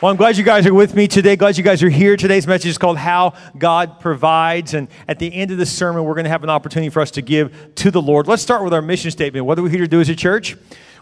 Well, I'm glad you guys are with me today. Glad you guys are here. Today's message is called How God Provides. And at the end of the sermon, we're going to have an opportunity for us to give to the Lord. Let's start with our mission statement. What are we here to do as a church?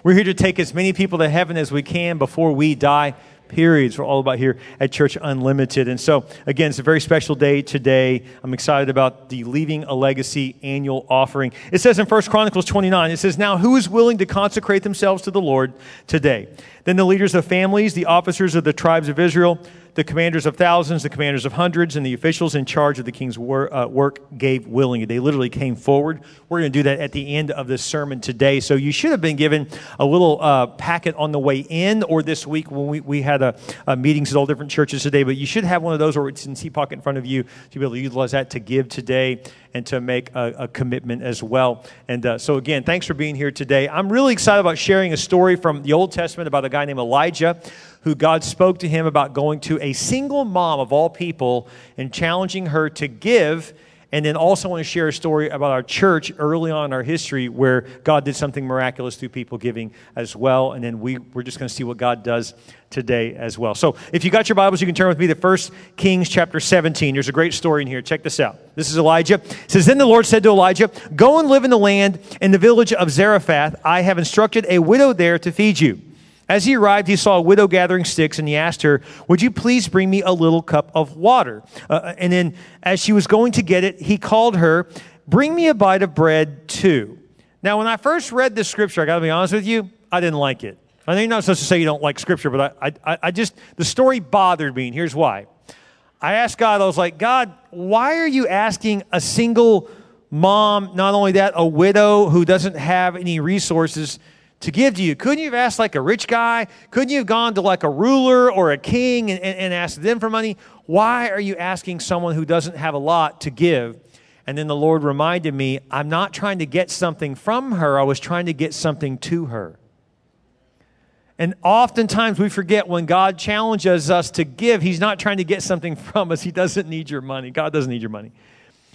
We're here to take as many people to heaven as we can before we die periods. We're all about here at Church Unlimited. And so, again, it's a very special day today. I'm excited about the Leaving a Legacy annual offering. It says in 1 Chronicles 29, it says, Now who is willing to consecrate themselves to the Lord today? Then the leaders of families, the officers of the tribes of Israel, the commanders of thousands, the commanders of hundreds, and the officials in charge of the king's wor- uh, work gave willingly. They literally came forward. We're going to do that at the end of this sermon today. So you should have been given a little uh, packet on the way in or this week when we, we had a, a meetings at all different churches today. But you should have one of those or it's in seat pocket in front of you to be able to utilize that to give today and to make a, a commitment as well. And uh, so, again, thanks for being here today. I'm really excited about sharing a story from the Old Testament about a guy named Elijah who God spoke to him about going to a single mom of all people and challenging her to give. And then also want to share a story about our church early on in our history where God did something miraculous through people giving as well. And then we, we're just going to see what God does today as well. So if you got your Bibles, you can turn with me to 1 Kings chapter 17. There's a great story in here. Check this out. This is Elijah. It says, Then the Lord said to Elijah, Go and live in the land in the village of Zarephath. I have instructed a widow there to feed you. As he arrived, he saw a widow gathering sticks, and he asked her, Would you please bring me a little cup of water? Uh, and then, as she was going to get it, he called her, Bring me a bite of bread, too. Now, when I first read this scripture, I got to be honest with you, I didn't like it. I know you're not supposed to say you don't like scripture, but I, I, I just, the story bothered me, and here's why. I asked God, I was like, God, why are you asking a single mom, not only that, a widow who doesn't have any resources, to give to you. Couldn't you have asked like a rich guy? Couldn't you have gone to like a ruler or a king and, and, and asked them for money? Why are you asking someone who doesn't have a lot to give? And then the Lord reminded me, I'm not trying to get something from her, I was trying to get something to her. And oftentimes we forget when God challenges us to give, He's not trying to get something from us. He doesn't need your money. God doesn't need your money.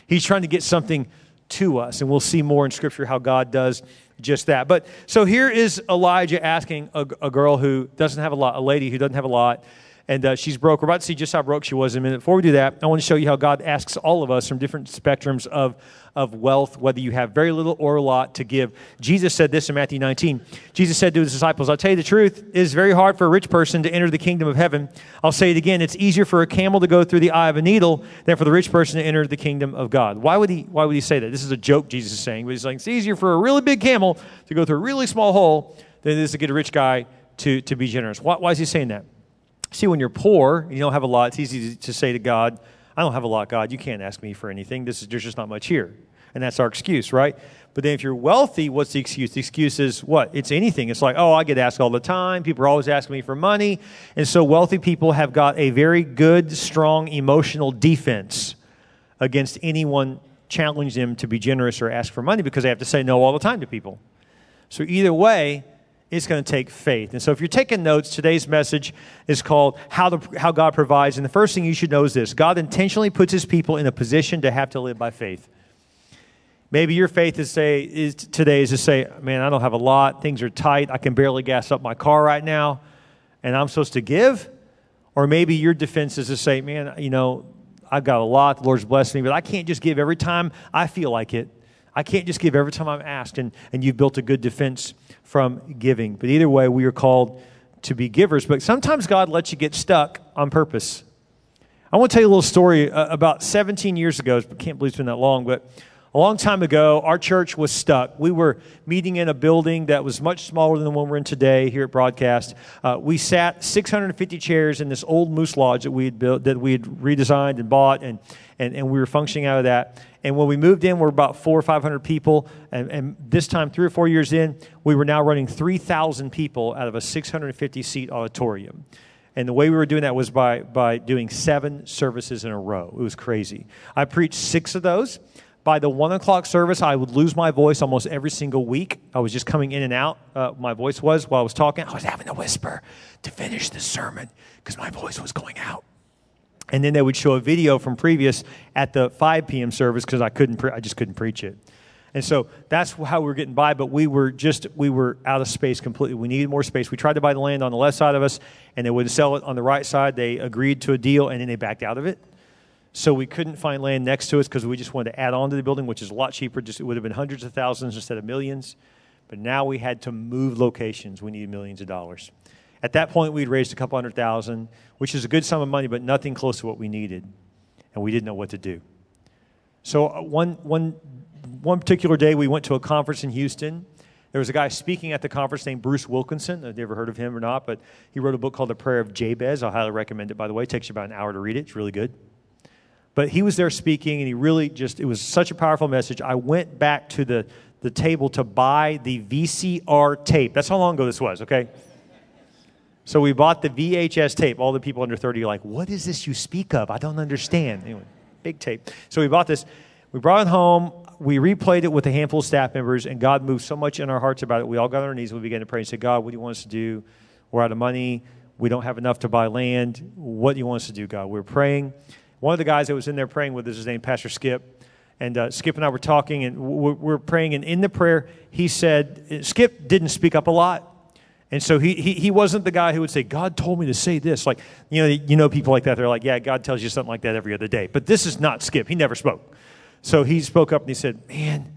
He's trying to get something to us. And we'll see more in Scripture how God does just that. But so here is Elijah asking a, a girl who doesn't have a lot, a lady who doesn't have a lot, and uh, she's broke. We're about to see just how broke she was in a minute. Before we do that, I want to show you how God asks all of us from different spectrums of, of wealth, whether you have very little or a lot to give. Jesus said this in Matthew 19. Jesus said to his disciples, I'll tell you the truth, it is very hard for a rich person to enter the kingdom of heaven. I'll say it again, it's easier for a camel to go through the eye of a needle than for the rich person to enter the kingdom of God. Why would he, why would he say that? This is a joke Jesus is saying, but he's like, it's easier for a really big camel to go through a really small hole than it is to get a rich guy to, to be generous. Why, why is he saying that? See, when you're poor, you don't have a lot, it's easy to say to God, I don't have a lot, God. You can't ask me for anything. This is, there's just not much here. And that's our excuse, right? But then if you're wealthy, what's the excuse? The excuse is what? It's anything. It's like, oh, I get asked all the time. People are always asking me for money. And so wealthy people have got a very good, strong emotional defense against anyone challenging them to be generous or ask for money because they have to say no all the time to people. So either way, it's going to take faith. And so, if you're taking notes, today's message is called how, the, how God Provides. And the first thing you should know is this God intentionally puts his people in a position to have to live by faith. Maybe your faith is say is today is to say, man, I don't have a lot. Things are tight. I can barely gas up my car right now, and I'm supposed to give. Or maybe your defense is to say, man, you know, I've got a lot. The Lord's blessed me, but I can't just give every time I feel like it. I can't just give every time I'm asked. And, and you've built a good defense from giving. But either way, we are called to be givers. But sometimes God lets you get stuck on purpose. I want to tell you a little story uh, about 17 years ago. I can't believe it's been that long, but a long time ago, our church was stuck. We were meeting in a building that was much smaller than the one we're in today here at Broadcast. Uh, we sat 650 chairs in this old moose lodge that we had built, that we had redesigned and bought, and, and, and we were functioning out of that. And when we moved in, we are about four or 500 people. And, and this time, three or four years in, we were now running 3,000 people out of a 650 seat auditorium. And the way we were doing that was by, by doing seven services in a row. It was crazy. I preached six of those. By the one o'clock service, I would lose my voice almost every single week. I was just coming in and out. Uh, my voice was while I was talking. I was having to whisper to finish the sermon because my voice was going out and then they would show a video from previous at the 5 p.m. service because I couldn't, pre- I just couldn't preach it. And so that's how we were getting by, but we were just, we were out of space completely. We needed more space. We tried to buy the land on the left side of us, and they wouldn't sell it on the right side. They agreed to a deal, and then they backed out of it. So we couldn't find land next to us because we just wanted to add on to the building, which is a lot cheaper. Just, it would have been hundreds of thousands instead of millions. But now we had to move locations. We needed millions of dollars. At that point, we'd raised a couple hundred thousand, which is a good sum of money, but nothing close to what we needed. And we didn't know what to do. So uh, one, one one particular day, we went to a conference in Houston. There was a guy speaking at the conference named Bruce Wilkinson. I've never heard of him or not, but he wrote a book called The Prayer of Jabez. I highly recommend it, by the way. It takes you about an hour to read it, it's really good. But he was there speaking, and he really just, it was such a powerful message. I went back to the, the table to buy the VCR tape. That's how long ago this was, okay? So we bought the VHS tape. All the people under 30 are like, what is this you speak of? I don't understand. Anyway, big tape. So we bought this. We brought it home we replayed it with a handful of staff members, and God moved so much in our hearts about it. We all got on our knees we began to pray and said, God, what do you want us to do? We're out of money. We don't have enough to buy land. What do you want us to do, God? We are praying. One of the guys that was in there praying with us is named Pastor Skip. And uh, Skip and I were talking, and we're, we're praying. And in the prayer, he said, Skip didn't speak up a lot. And so he, he, he wasn't the guy who would say, God told me to say this. Like, you know, you know people like that. They're like, yeah, God tells you something like that every other day. But this is not Skip. He never spoke. So he spoke up and he said, Man,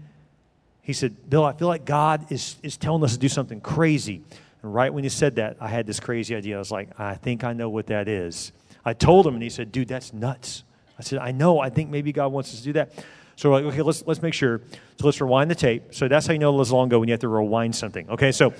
he said, Bill, I feel like God is, is telling us to do something crazy. And right when he said that, I had this crazy idea. I was like, I think I know what that is. I told him, and he said, Dude, that's nuts. I said, I know. I think maybe God wants us to do that. So we're like, okay, let's, let's make sure. So let's rewind the tape. So that's how you know it's long ago when you have to rewind something. Okay, so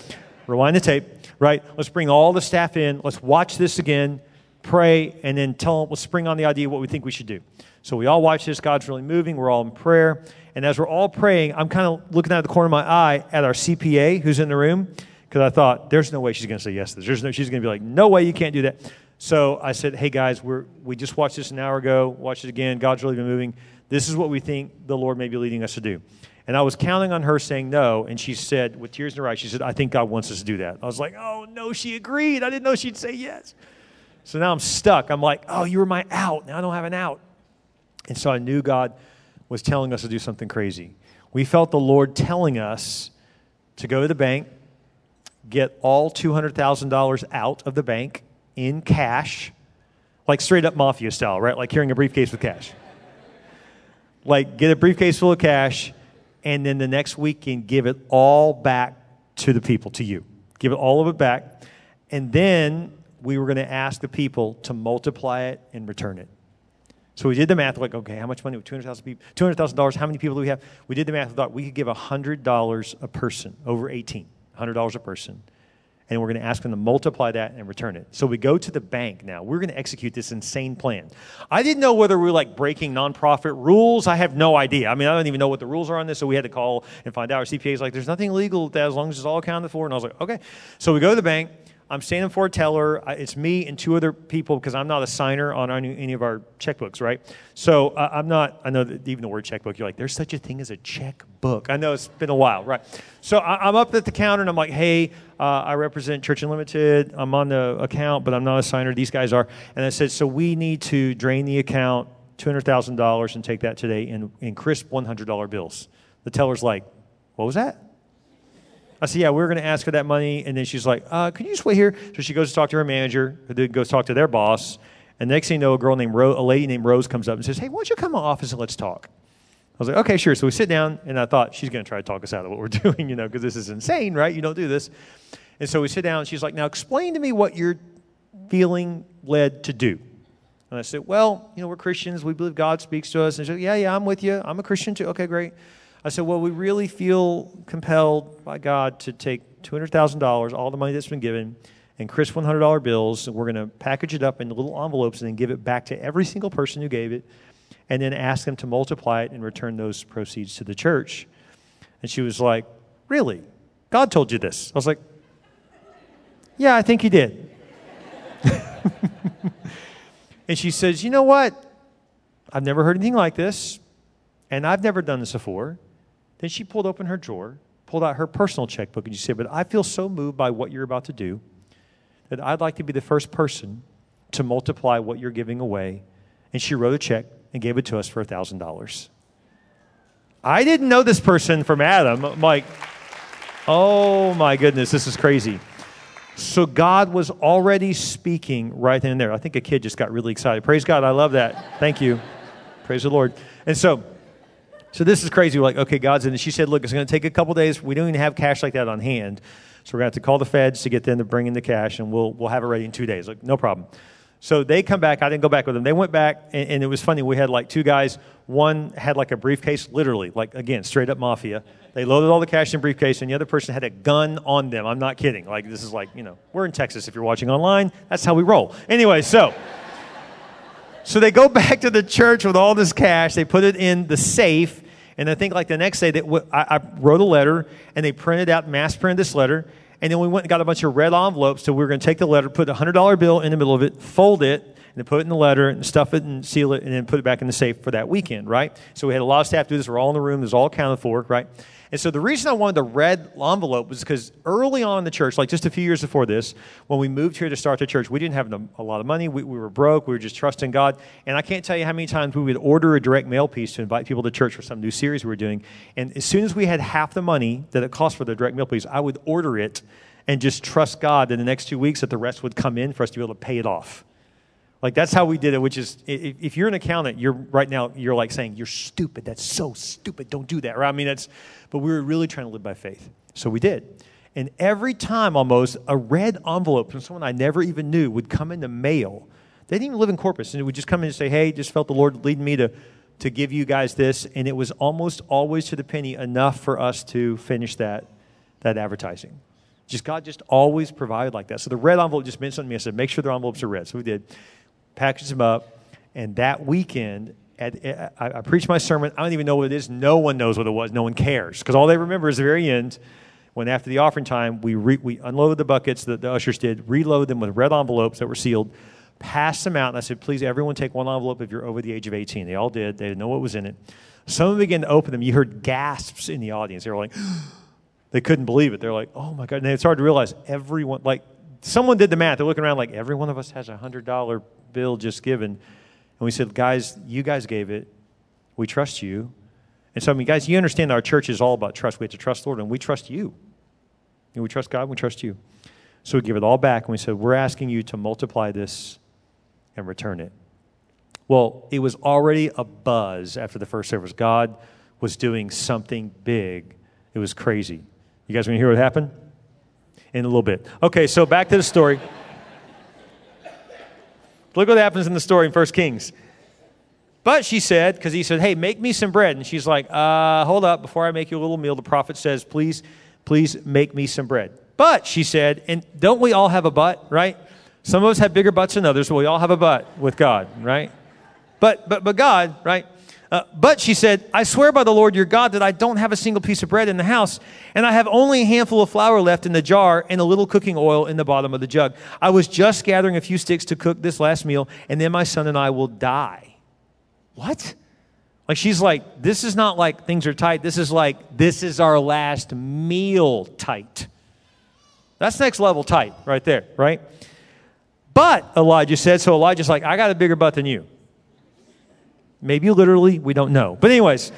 rewind the tape, right? Let's bring all the staff in. Let's watch this again, pray, and then tell them, let's bring on the idea what we think we should do. So we all watch this. God's really moving. We're all in prayer. And as we're all praying, I'm kind of looking out of the corner of my eye at our CPA who's in the room because I thought, there's no way she's going to say yes to this. There's no, she's going to be like, no way you can't do that. So I said, hey guys, we're, we just watched this an hour ago. Watch it again. God's really been moving. This is what we think the Lord may be leading us to do. And I was counting on her saying no, and she said, with tears in her eyes, she said, I think God wants us to do that. I was like, oh no, she agreed. I didn't know she'd say yes. So now I'm stuck. I'm like, oh, you were my out. Now I don't have an out. And so I knew God was telling us to do something crazy. We felt the Lord telling us to go to the bank, get all $200,000 out of the bank in cash, like straight up mafia style, right? Like carrying a briefcase with cash. like get a briefcase full of cash, and then the next weekend give it all back to the people, to you. Give it all of it back. And then we were going to ask the people to multiply it and return it. So we did the math, like, okay, how much money? Two hundred thousand people. Two hundred thousand dollars. How many people do we have? We did the math. We thought we could give hundred dollars a person over eighteen. Hundred dollars a person, and we're going to ask them to multiply that and return it. So we go to the bank now. We're going to execute this insane plan. I didn't know whether we were like breaking nonprofit rules. I have no idea. I mean, I don't even know what the rules are on this. So we had to call and find out. Our CPA's like, there's nothing illegal with that as long as it's all accounted for. And I was like, okay. So we go to the bank. I'm standing for a teller. It's me and two other people because I'm not a signer on any, of our checkbooks, right? So uh, I'm not, I know that even the word checkbook, you're like, there's such a thing as a checkbook. I know it's been a while, right? So I, am up at the counter and I'm like, hey, uh, I represent Church Unlimited. I'm on the account, but I'm not a signer. These guys are. And I said, so we need to drain the account, $200,000, and take that today in, in crisp $100 bills. The teller's like, what was that? I said, yeah, we are going to ask for that money. And then she's like, uh, can you just wait here? So she goes to talk to her manager, who then goes talk to their boss. And next thing you know, a girl named Rose, a lady named Rose comes up and says, hey, why don't you come to my office and let's talk? I was like, okay, sure. So we sit down, and I thought she's going to try to talk us out of what we're doing, you know, because this is insane, right? You don't do this. And so we sit down, and she's like, now explain to me what you're feeling led to do. And I said, well, you know, we're Christians. We believe God speaks to us. And she's like, yeah, yeah, I'm with you. I'm a Christian too. Okay, great. I said, well, we really feel compelled by God to take $200,000, all the money that's been given, and crisp $100 bills, and we're going to package it up in little envelopes and then give it back to every single person who gave it, and then ask them to multiply it and return those proceeds to the church. And she was like, really? God told you this? I was like, yeah, I think he did. and she says, you know what? I've never heard anything like this, and I've never done this before. Then she pulled open her drawer, pulled out her personal checkbook, and she said, But I feel so moved by what you're about to do that I'd like to be the first person to multiply what you're giving away. And she wrote a check and gave it to us for $1,000. I didn't know this person from Adam. I'm like, oh my goodness, this is crazy. So God was already speaking right then and there. I think a kid just got really excited. Praise God. I love that. Thank you. Praise the Lord. And so, so this is crazy. We're like, okay, God's in it. She said, look, it's going to take a couple days. We don't even have cash like that on hand. So we're going to have to call the feds to get them to bring in the cash, and we'll, we'll have it ready in two days. Like, no problem. So they come back. I didn't go back with them. They went back, and, and, it was funny. We had like two guys. One had like a briefcase, literally, like again, straight up mafia. They loaded all the cash in a briefcase, and the other person had a gun on them. I'm not kidding. Like this is like you know, we're in Texas. If you're watching online, that's how we roll. Anyway, so. So they go back to the church with all this cash. They put it in the safe. And I think like the next day, that I, I wrote a letter and they printed out, mass printed this letter. And then we went and got a bunch of red envelopes. So we were going to take the letter, put a $100 bill in the middle of it, fold it, and put it in the letter and stuff it and seal it and then put it back in the safe for that weekend, right? So we had a lot of staff do this. We're all in the room. This was all accounted for, right? And so the reason I wanted the red envelope was because early on in the church, like just a few years before this, when we moved here to start the church, we didn't have a lot of money. We, we were broke. We were just trusting God. And I can't tell you how many times we would order a direct mail piece to invite people to church for some new series we were doing. And as soon as we had half the money that it cost for the direct mail piece, I would order it and just trust God in the next two weeks that the rest would come in for us to be able to pay it off. Like that's how we did it, which is if you're an accountant, you're right now, you're like saying, You're stupid. That's so stupid. Don't do that. Right? I mean, that's, but we were really trying to live by faith. So we did. And every time almost a red envelope from someone I never even knew would come in the mail. They didn't even live in Corpus. And it would just come in and say, Hey, just felt the Lord leading me to, to give you guys this. And it was almost always to the penny enough for us to finish that, that advertising. Just God just always provided like that. So the red envelope just meant something to me. I said, make sure the envelopes are red. So we did packaged them up, and that weekend, at, I, I, preached my sermon. I don't even know what it is. No one knows what it was. No one cares because all they remember is the very end, when after the offering time, we re, we unloaded the buckets. that the ushers did reload them with red envelopes that were sealed, passed them out, and I said, "Please, everyone, take one envelope if you're over the age of 18." They all did. They didn't know what was in it. Some of them began to open them. You heard gasps in the audience. They were like, they couldn't believe it. They're like, "Oh my god!" And it's hard to realize everyone like someone did the math. They're looking around like every one of us has a hundred dollar bill just given. And we said, guys, you guys gave it. We trust you. And so, I mean, guys, you understand our church is all about trust. We have to trust Lord, and we trust you. And we trust God, we trust you. So we give it all back, and we said, we're asking you to multiply this and return it. Well, it was already a buzz after the first service. God was doing something big. It was crazy. You guys want to hear what happened? In a little bit. Okay, so back to the story. Look what happens in the story in 1 Kings. But she said, because he said, hey, make me some bread. And she's like, uh, hold up, before I make you a little meal, the prophet says, please, please make me some bread. But, she said, and don't we all have a butt, right? Some of us have bigger butts than others, but we all have a butt with God, right? But, but, but God, right? Uh, but she said, I swear by the Lord your God that I don't have a single piece of bread in the house, and I have only a handful of flour left in the jar and a little cooking oil in the bottom of the jug. I was just gathering a few sticks to cook this last meal, and then my son and I will die. What? Like she's like, this is not like things are tight. This is like, this is our last meal tight. That's next level tight right there, right? But Elijah said, so Elijah's like, I got a bigger butt than you. Maybe literally, we don't know. But, anyways,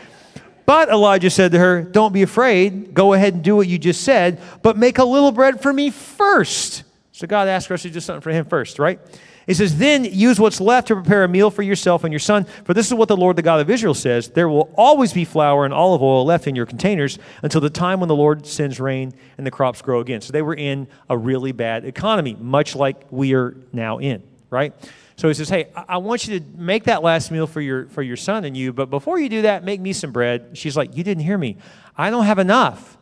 but Elijah said to her, Don't be afraid. Go ahead and do what you just said, but make a little bread for me first. So God asked her to do something for him first, right? He says, Then use what's left to prepare a meal for yourself and your son. For this is what the Lord, the God of Israel, says There will always be flour and olive oil left in your containers until the time when the Lord sends rain and the crops grow again. So they were in a really bad economy, much like we are now in, right? So he says, Hey, I want you to make that last meal for your, for your son and you, but before you do that, make me some bread. She's like, You didn't hear me. I don't have enough.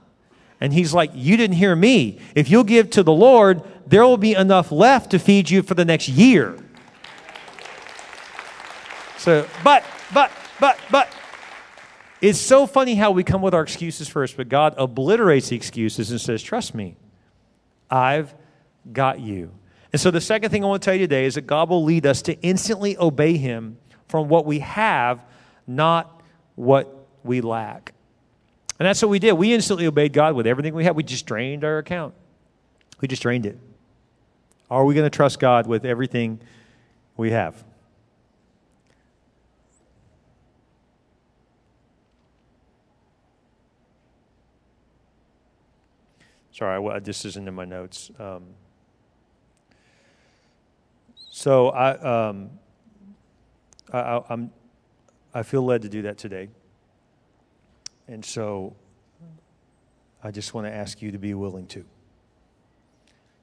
And he's like, You didn't hear me. If you'll give to the Lord, there will be enough left to feed you for the next year. So, but, but, but, but, it's so funny how we come with our excuses first, but God obliterates the excuses and says, Trust me, I've got you. And so, the second thing I want to tell you today is that God will lead us to instantly obey Him from what we have, not what we lack. And that's what we did. We instantly obeyed God with everything we had. We just drained our account, we just drained it. Are we going to trust God with everything we have? Sorry, I, this isn't in my notes. Um, so I, um, I, I, I'm, I feel led to do that today. And so I just want to ask you to be willing to,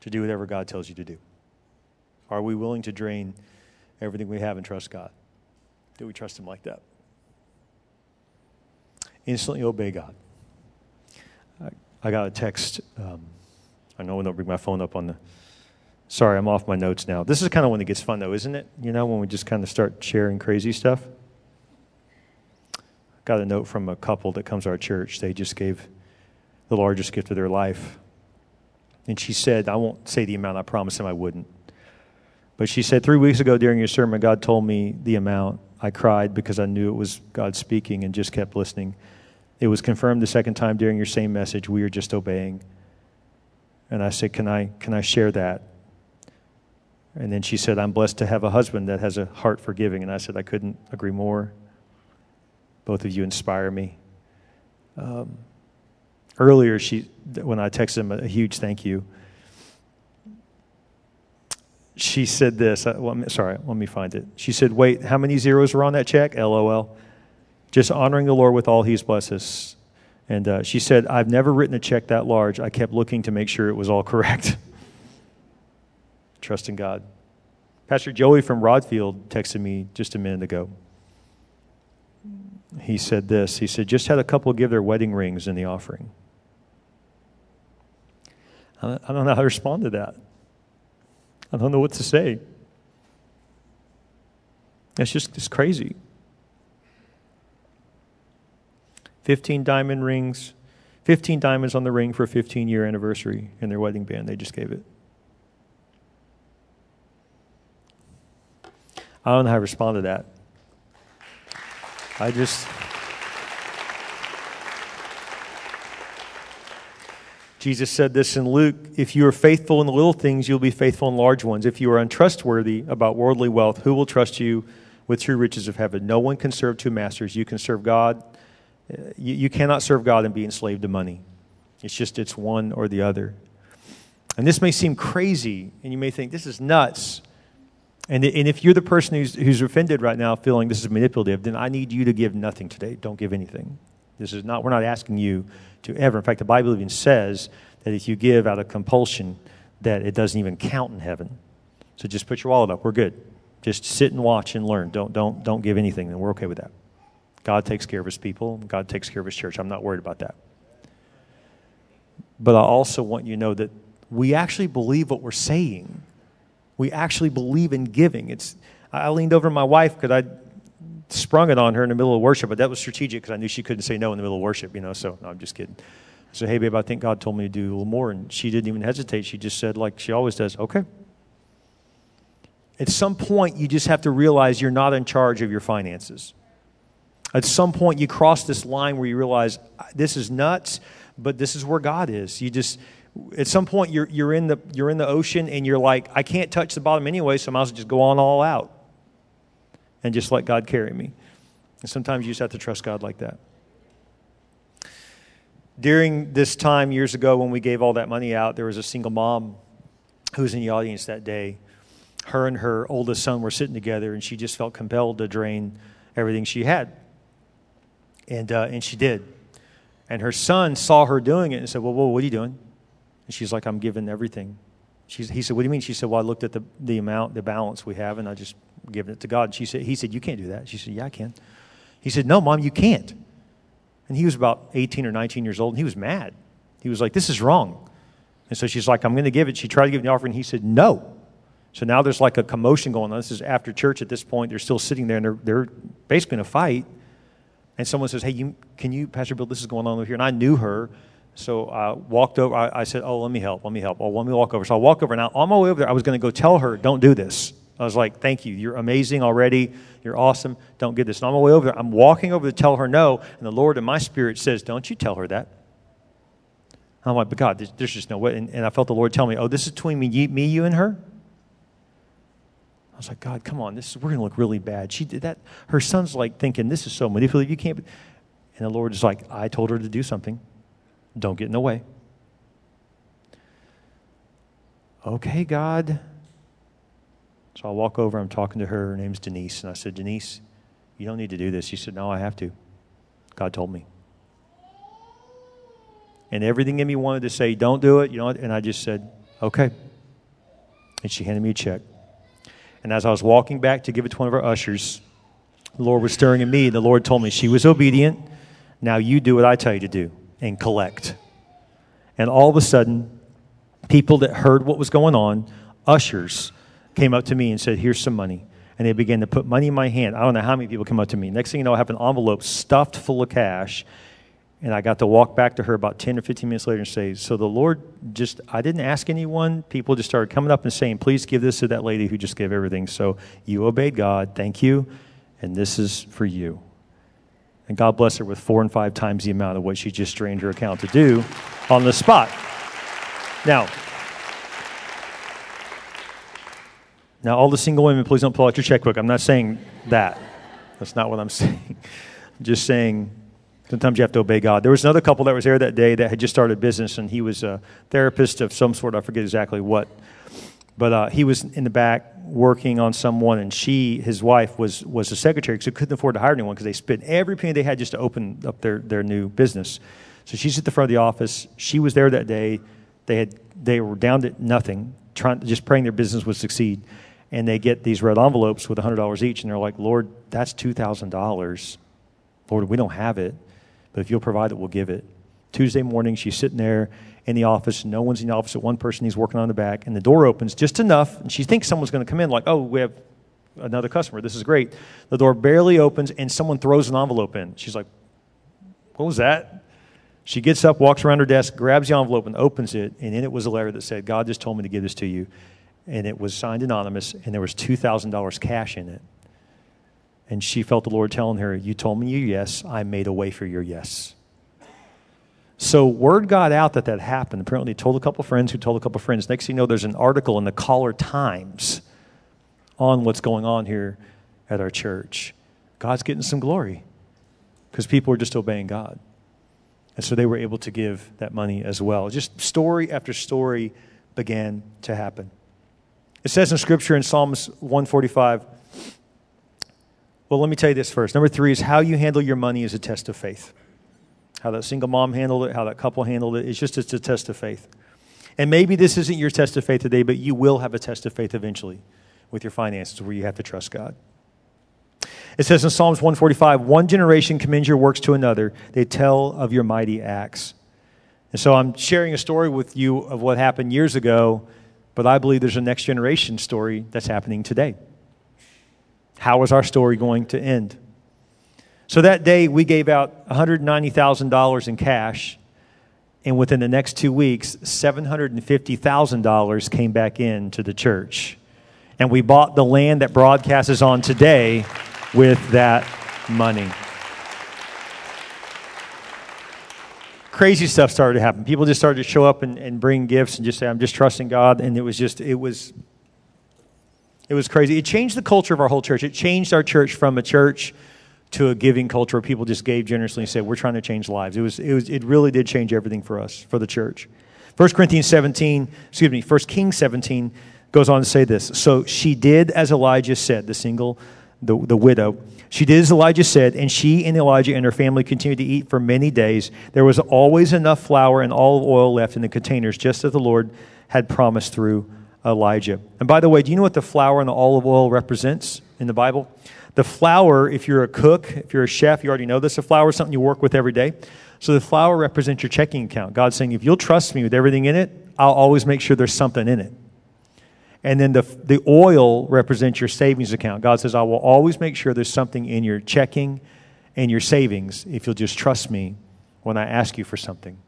to do whatever God tells you to do. Are we willing to drain everything we have and trust God? Do we trust Him like that? Instantly obey God. I, I got a text. Um, I know when don't bring my phone up on the. Sorry, I'm off my notes now. This is kind of when it gets fun, though, isn't it? You know, when we just kind of start sharing crazy stuff. Got a note from a couple that comes to our church. They just gave the largest gift of their life. And she said, I won't say the amount, I promised him I wouldn't. But she said, Three weeks ago during your sermon, God told me the amount. I cried because I knew it was God speaking and just kept listening. It was confirmed the second time during your same message. We are just obeying. And I said, Can I, can I share that? And then she said, I'm blessed to have a husband that has a heart for giving. And I said, I couldn't agree more. Both of you inspire me. Um, earlier, she, when I texted him a, huge thank you, she said this. Uh, well, sorry, let me find it. She said, Wait, how many zeros were on that check? LOL just honoring the Lord with all He's blessed us. And uh, she said, I've never written a check that large. I kept looking to make sure it was all correct. Trust in God. Pastor Joey from Rodfield texted me just a minute ago. He said this He said, just had a couple give their wedding rings in the offering. I don't know how to respond to that. I don't know what to say. It's just it's crazy. 15 diamond rings, 15 diamonds on the ring for a 15 year anniversary in their wedding band. They just gave it. I don't know how to respond to that. I just. Jesus said this in Luke If you are faithful in the little things, you'll be faithful in large ones. If you are untrustworthy about worldly wealth, who will trust you with true riches of heaven? No one can serve two masters. You can serve God uh, you, you cannot serve God and be enslaved to money. It's just, it's one or the other. And this may seem crazy, and you may think, this is nuts. And, and if you're the person who's, who's offended right now, feeling this is manipulative, then I need you to give nothing today. Don't give anything. This is not, we're not asking you to ever. In fact, the Bible even says that if you give out of compulsion, that it doesn't even count in heaven. So just put your wallet up. We're good. Just sit and watch and learn. Don't, don't, don't give anything, and we're okay with that. God takes care of his people, God takes care of his church. I'm not worried about that. But I also want you to know that we actually believe what we're saying. We actually believe in giving. It's, I leaned over my wife because I sprung it on her in the middle of worship, but that was strategic because I knew she couldn't say no in the middle of worship, you know, so no, I'm just kidding. I said, hey, babe, I think God told me to do a little more. And she didn't even hesitate. She just said, like she always does, okay. At some point, you just have to realize you're not in charge of your finances. At some point, you cross this line where you realize this is nuts, but this is where God is. You just, at some point, you're, you're, in the, you're in the ocean and you're like, I can't touch the bottom anyway, so I might as well just go on all out and just let God carry me. And sometimes you just have to trust God like that. During this time years ago when we gave all that money out, there was a single mom who was in the audience that day. Her and her oldest son were sitting together, and she just felt compelled to drain everything she had. And, uh, and she did. And her son saw her doing it and said, Well, well what are you doing? And she's like, I'm giving everything. She's, he said, What do you mean? She said, Well, I looked at the, the amount, the balance we have, and I just given it to God. And she said, He said, You can't do that. She said, Yeah, I can. He said, No, mom, you can't. And he was about 18 or 19 years old, and he was mad. He was like, This is wrong. And so she's like, I'm going to give it. She tried to give the offering. He said, No. So now there's like a commotion going on. This is after church at this point. They're still sitting there, and they're, they're basically in a fight and someone says, Hey, you, can you, Pastor Bill, this is going on over here. And I knew her. So I walked over. I, I, said, Oh, let me help. Let me help. Oh, let me walk over. So I walk over. Now, on my way over there, I was going to go tell her, Don't do this. I was like, Thank you. You're amazing already. You're awesome. Don't get this. And on my way over there, I'm walking over to tell her no. And the Lord in my spirit says, Don't you tell her that. I'm like, But God, there's, there's just no way. And, and, I felt the Lord tell me, Oh, this is between me, me you, and her. I was like, God, come on, this is, we're gonna look really bad. She did that. Her son's like thinking, this is so manipulative. You can't. And the Lord is like, I told her to do something. Don't get in the way. okay, God. So I walk over, I'm talking to her. Her name's Denise. And I said, Denise, you don't need to do this. She said, No, I have to. God told me. And everything in me wanted to say, Don't do it. You know, and I just said, Okay. And she handed me a check. And as I was walking back to give it to one of our ushers, the Lord was stirring in me. The Lord told me, She was obedient. Now you do what I tell you to do and collect. And all of a sudden, people that heard what was going on, ushers, came up to me and said, Here's some money. And they began to put money in my hand. I don't know how many people come up to me. Next thing you know, I have an envelope stuffed full of cash. And I got to walk back to her about 10 or 15 minutes later and say, So the Lord just, I didn't ask anyone. People just started coming up and saying, Please give this to that lady who just gave everything. So you obeyed God. Thank you. And this is for you. And God bless her with four and five times the amount of what she just drained her account to do on the spot. Now, now all the single women, please don't pull out your checkbook. I'm not saying that. That's not what I'm saying. I'm just saying sometimes you have to obey God. There was another couple that was there that day that had just started business, and he was a therapist of some sort. I forget exactly what. But uh, he was in the back working on someone, and she, his wife, was was a secretary because couldn't afford to hire anyone because they spent every penny they had just to open up their their new business. So she's at the front of the office. She was there that day. They had they were down to nothing, trying just praying their business would succeed. And they get these red envelopes with hundred dollars each, and they're like, "Lord, that's two thousand dollars. Lord, we don't have it, but if you'll provide it, we'll give it." Tuesday morning, she's sitting there in the office. No one's in the office. One person, he's working on the back, and the door opens just enough, and she thinks someone's going to come in, like, oh, we have another customer. This is great. The door barely opens, and someone throws an envelope in. She's like, what was that? She gets up, walks around her desk, grabs the envelope, and opens it, and in it was a letter that said, God just told me to give this to you. And it was signed anonymous, and there was $2,000 cash in it. And she felt the Lord telling her, You told me your yes, I made a way for your yes. So word got out that that happened. Apparently, told a couple friends who told a couple friends. Next thing you know, there's an article in the Caller Times on what's going on here at our church. God's getting some glory because people are just obeying God. And so they were able to give that money as well. Just story after story began to happen. It says in Scripture in Psalms 145, well, let me tell you this first. Number three is how you handle your money is a test of faith how that single mom handled it, how that couple handled it. It's just it's a test of faith. And maybe this isn't your test of faith today, but you will have a test of faith eventually with your finances where you have to trust God. It says in Psalms 145, one generation commends your works to another. They tell of your mighty acts. And so I'm sharing a story with you of what happened years ago, but I believe there's a next generation story that's happening today. How is our story going to end? So that day, we gave out $190,000 in cash. And within the next two weeks, $750,000 came back in to the church. And we bought the land that broadcast is on today with that money. Crazy stuff started to happen. People just started to show up and, and bring gifts and just say, I'm just trusting God. And it was just, it was, it was crazy. It changed the culture of our whole church. It changed our church from a church to a giving culture where people just gave generously and said, We're trying to change lives. It, was, it, was, it really did change everything for us, for the church. 1 Corinthians 17, excuse me, 1 Kings 17 goes on to say this. So she did as Elijah said, the single, the, the widow. She did as Elijah said, and she and Elijah and her family continued to eat for many days. There was always enough flour and olive oil left in the containers, just as the Lord had promised through Elijah. And by the way, do you know what the flour and the olive oil represents in the Bible? The flour, if you're a cook, if you're a chef, you already know this. The flour is something you work with every day. So the flour represents your checking account. God's saying, if you'll trust me with everything in it, I'll always make sure there's something in it. And then the, the oil represents your savings account. God says, I will always make sure there's something in your checking and your savings if you'll just trust me when I ask you for something.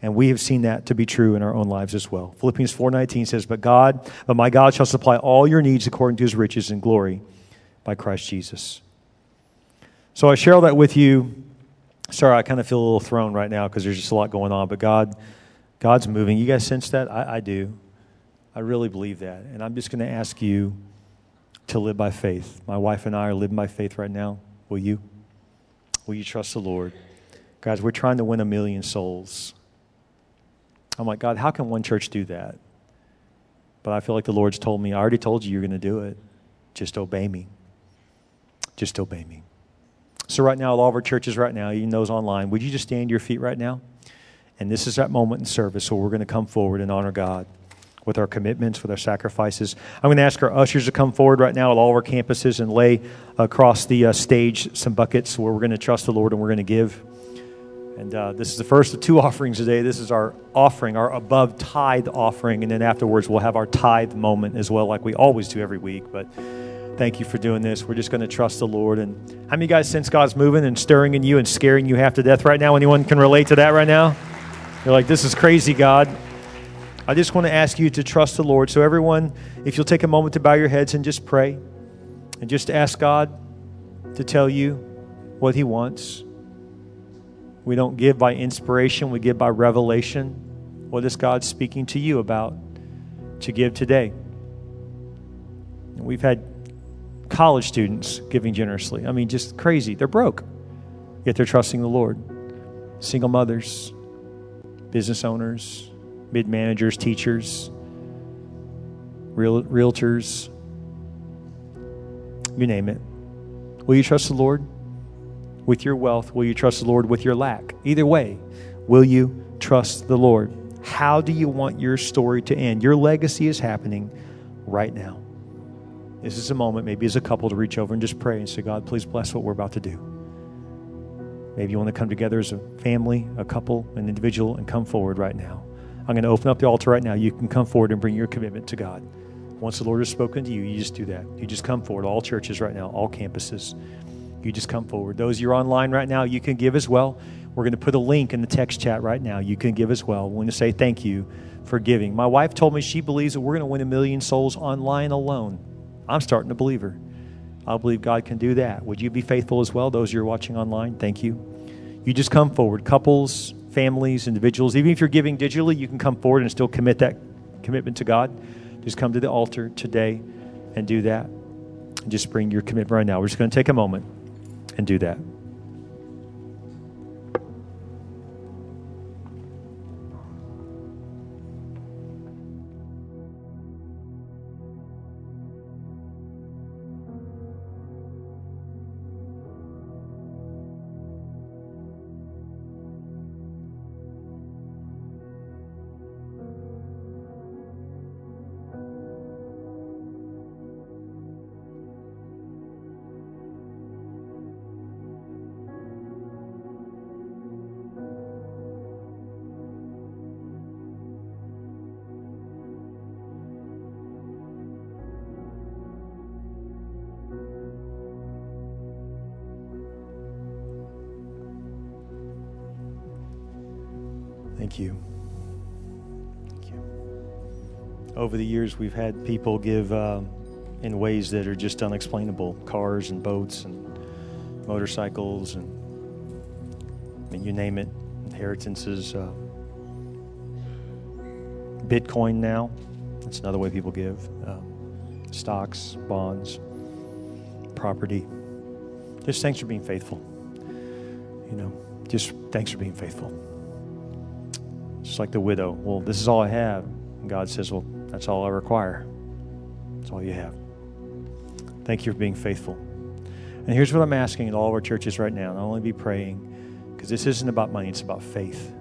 And we have seen that to be true in our own lives as well. Philippians 4:19 says, "But God, but my God shall supply all your needs according to his riches and glory by Christ Jesus. So I share all that with you. Sorry, I kind of feel a little thrown right now because there's just a lot going on, but God, God's moving. You guys sense that? I, I do. I really believe that. And I'm just going to ask you to live by faith. My wife and I are living by faith right now. Will you? Will you trust the Lord? Guys, we're trying to win a million souls. I'm like, God, how can one church do that? But I feel like the Lord's told me, I already told you you're going to do it. Just obey me. Just obey me. So, right now, all of our churches, right now, even those online, would you just stand to your feet right now? And this is that moment in service where we're going to come forward and honor God with our commitments, with our sacrifices. I'm going to ask our ushers to come forward right now at all of our campuses and lay across the uh, stage some buckets where we're going to trust the Lord and we're going to give. And uh, this is the first of two offerings today. This is our offering, our above tithe offering. And then afterwards, we'll have our tithe moment as well, like we always do every week. But thank you for doing this. We're just going to trust the Lord. And how many of you guys sense God's moving and stirring in you and scaring you half to death right now? Anyone can relate to that right now? You're like, this is crazy, God. I just want to ask you to trust the Lord. So, everyone, if you'll take a moment to bow your heads and just pray and just ask God to tell you what He wants. We don't give by inspiration, we give by revelation. What is God speaking to you about to give today? We've had college students giving generously. I mean, just crazy. They're broke, yet they're trusting the Lord. Single mothers, business owners, mid managers, teachers, real, realtors, you name it. Will you trust the Lord? with your wealth? Will you trust the Lord with your lack? Either way, will you trust the Lord? How do you want your story to end? Your legacy is happening right now. This is a moment, maybe as a couple, to reach over and just pray and say, God, please bless what we're about to do. Maybe you want to come together as a family, a couple, an individual, and come forward right now. I'm going to open up the altar right now. You can come forward and bring your commitment to God. Once the Lord has spoken to you, you just do that. You just come forward, all churches right now, all campuses you just come forward. Those you're online right now, you can give as well. We're going to put a link in the text chat right now. You can give as well. We want to say thank you for giving. My wife told me she believes that we're going to win a million souls online alone. I'm starting to believe her. I believe God can do that. Would you be faithful as well, those you're watching online? Thank you. You just come forward. Couples, families, individuals, even if you're giving digitally, you can come forward and still commit that commitment to God. Just come to the altar today and do that. And just bring your commitment right now. We're just going to take a moment and do that. Thank you. Thank you. Over the years, we've had people give uh, in ways that are just unexplainable cars and boats and motorcycles and I mean, you name it, inheritances. Uh, Bitcoin now, that's another way people give. Um, stocks, bonds, property. Just thanks for being faithful. You know, just thanks for being faithful. Like the widow. Well, this is all I have. And God says, Well, that's all I require. That's all you have. Thank you for being faithful. And here's what I'm asking in all of our churches right now. Not only be praying, because this isn't about money, it's about faith.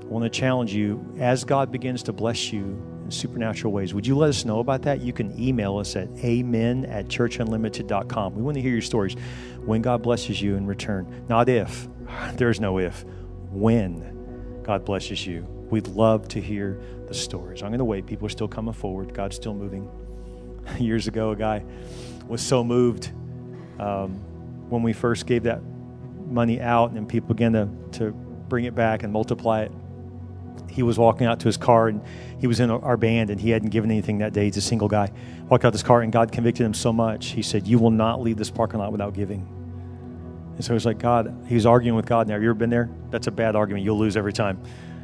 I want to challenge you as God begins to bless you in supernatural ways. Would you let us know about that? You can email us at amen at churchunlimited.com. We want to hear your stories when God blesses you in return. Not if. There's no if. When God blesses you. We'd love to hear the stories. I'm going to wait. People are still coming forward. God's still moving. Years ago, a guy was so moved um, when we first gave that money out, and people began to, to bring it back and multiply it. He was walking out to his car, and he was in our band, and he hadn't given anything that day. He's a single guy. Walked out this car, and God convicted him so much. He said, "You will not leave this parking lot without giving." And so he's like, God, he was arguing with God. Now, have you ever been there? That's a bad argument. You'll lose every time.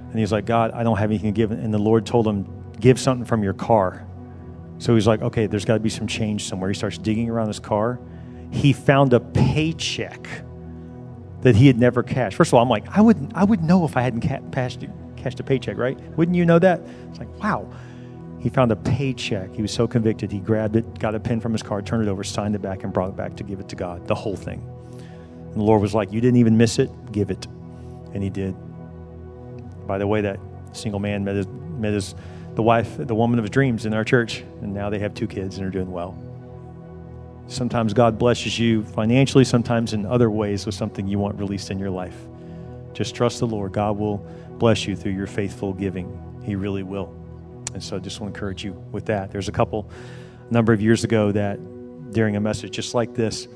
And he's like, God, I don't have anything to give. And the Lord told him, give something from your car. So he's like, okay, there's got to be some change somewhere. He starts digging around his car. He found a paycheck that he had never cashed. First of all, I'm like, I wouldn't, I would know if I hadn't ca- cashed, cashed a paycheck, right? Wouldn't you know that? It's like, wow. he found a paycheck. He was so convicted, he grabbed it, got a pen from his car, turned it over, signed it back, and brought it back to give it to God, the whole thing. And the Lord was like, You didn't even miss it, give it. And he did. By the way, that single man met his, met his the wife, the woman of his dreams in our church, and now they have two kids and are doing well. Sometimes God blesses you financially, sometimes in other ways with something you want released in your life. Just trust the Lord. God will bless you through your faithful giving. He really will. And so I just want to encourage you with that. There's a couple, a number of years ago, that during a message just like this,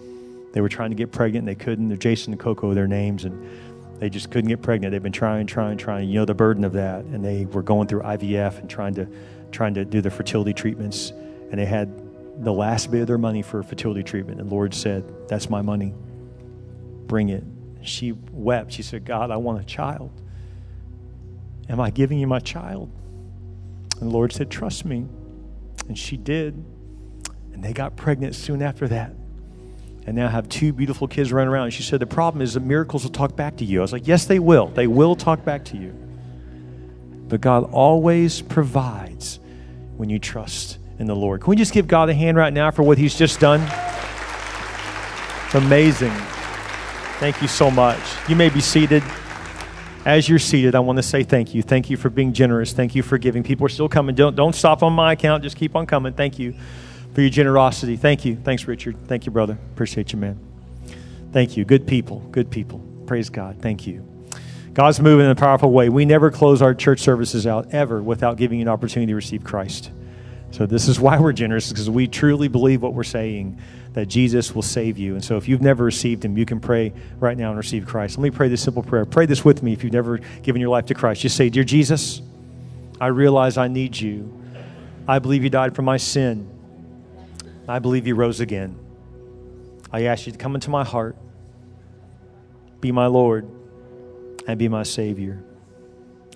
they were trying to get pregnant and they couldn't. They're Jason and Coco, their names, and they just couldn't get pregnant. They've been trying, trying, trying. You know the burden of that. And they were going through IVF and trying to trying to do the fertility treatments. And they had the last bit of their money for fertility treatment. And Lord said, That's my money. Bring it. She wept. She said, God, I want a child. Am I giving you my child? And the Lord said, Trust me. And she did. And they got pregnant soon after that. And now have two beautiful kids running around. And she said, The problem is that miracles will talk back to you. I was like, Yes, they will. They will talk back to you. But God always provides when you trust in the Lord. Can we just give God a hand right now for what He's just done? It's amazing. Thank you so much. You may be seated. As you're seated, I want to say thank you. Thank you for being generous. Thank you for giving. People are still coming. Don't, don't stop on my account. Just keep on coming. Thank you for your generosity. Thank you. Thanks, Richard. Thank you, brother. Appreciate you, man. Thank you. Good people. Good people. Praise God. Thank you. God's moving in a powerful way. We never close our church services out ever without giving you an opportunity to receive Christ. So this is why we're generous because we truly believe what we're saying that Jesus will save you. And so if you've never received him, you can pray right now and receive Christ. Let me pray this simple prayer. Pray this with me if you've never given your life to Christ. Just say, "Dear Jesus, I realize I need you. I believe you died for my sin. I believe you rose again. I ask you to come into my heart, be my Lord, and be my Savior.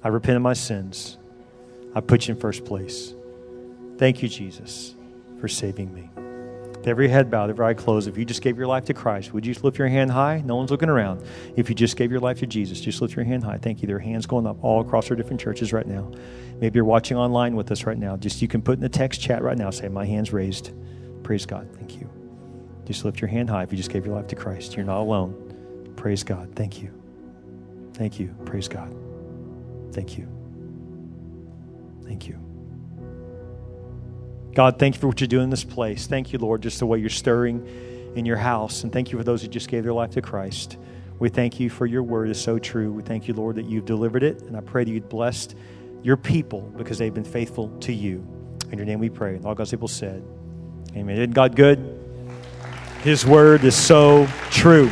I repent of my sins. I put you in first place. Thank you, Jesus, for saving me. With every head bowed, every eye closed, if you just gave your life to Christ, would you just lift your hand high? No one's looking around. If you just gave your life to Jesus, just lift your hand high. Thank you. There are hands going up all across our different churches right now. Maybe you're watching online with us right now. Just you can put in the text chat right now, say, My hand's raised. Praise God. Thank you. Just lift your hand high if you just gave your life to Christ. You're not alone. Praise God. Thank you. Thank you. Praise God. Thank you. Thank you. God, thank you for what you're doing in this place. Thank you, Lord, just the way you're stirring in your house. And thank you for those who just gave their life to Christ. We thank you for your word is so true. We thank you, Lord, that you've delivered it. And I pray that you'd blessed your people because they've been faithful to you. In your name we pray. And all God's people said, Amen. Isn't God good? His word is so true.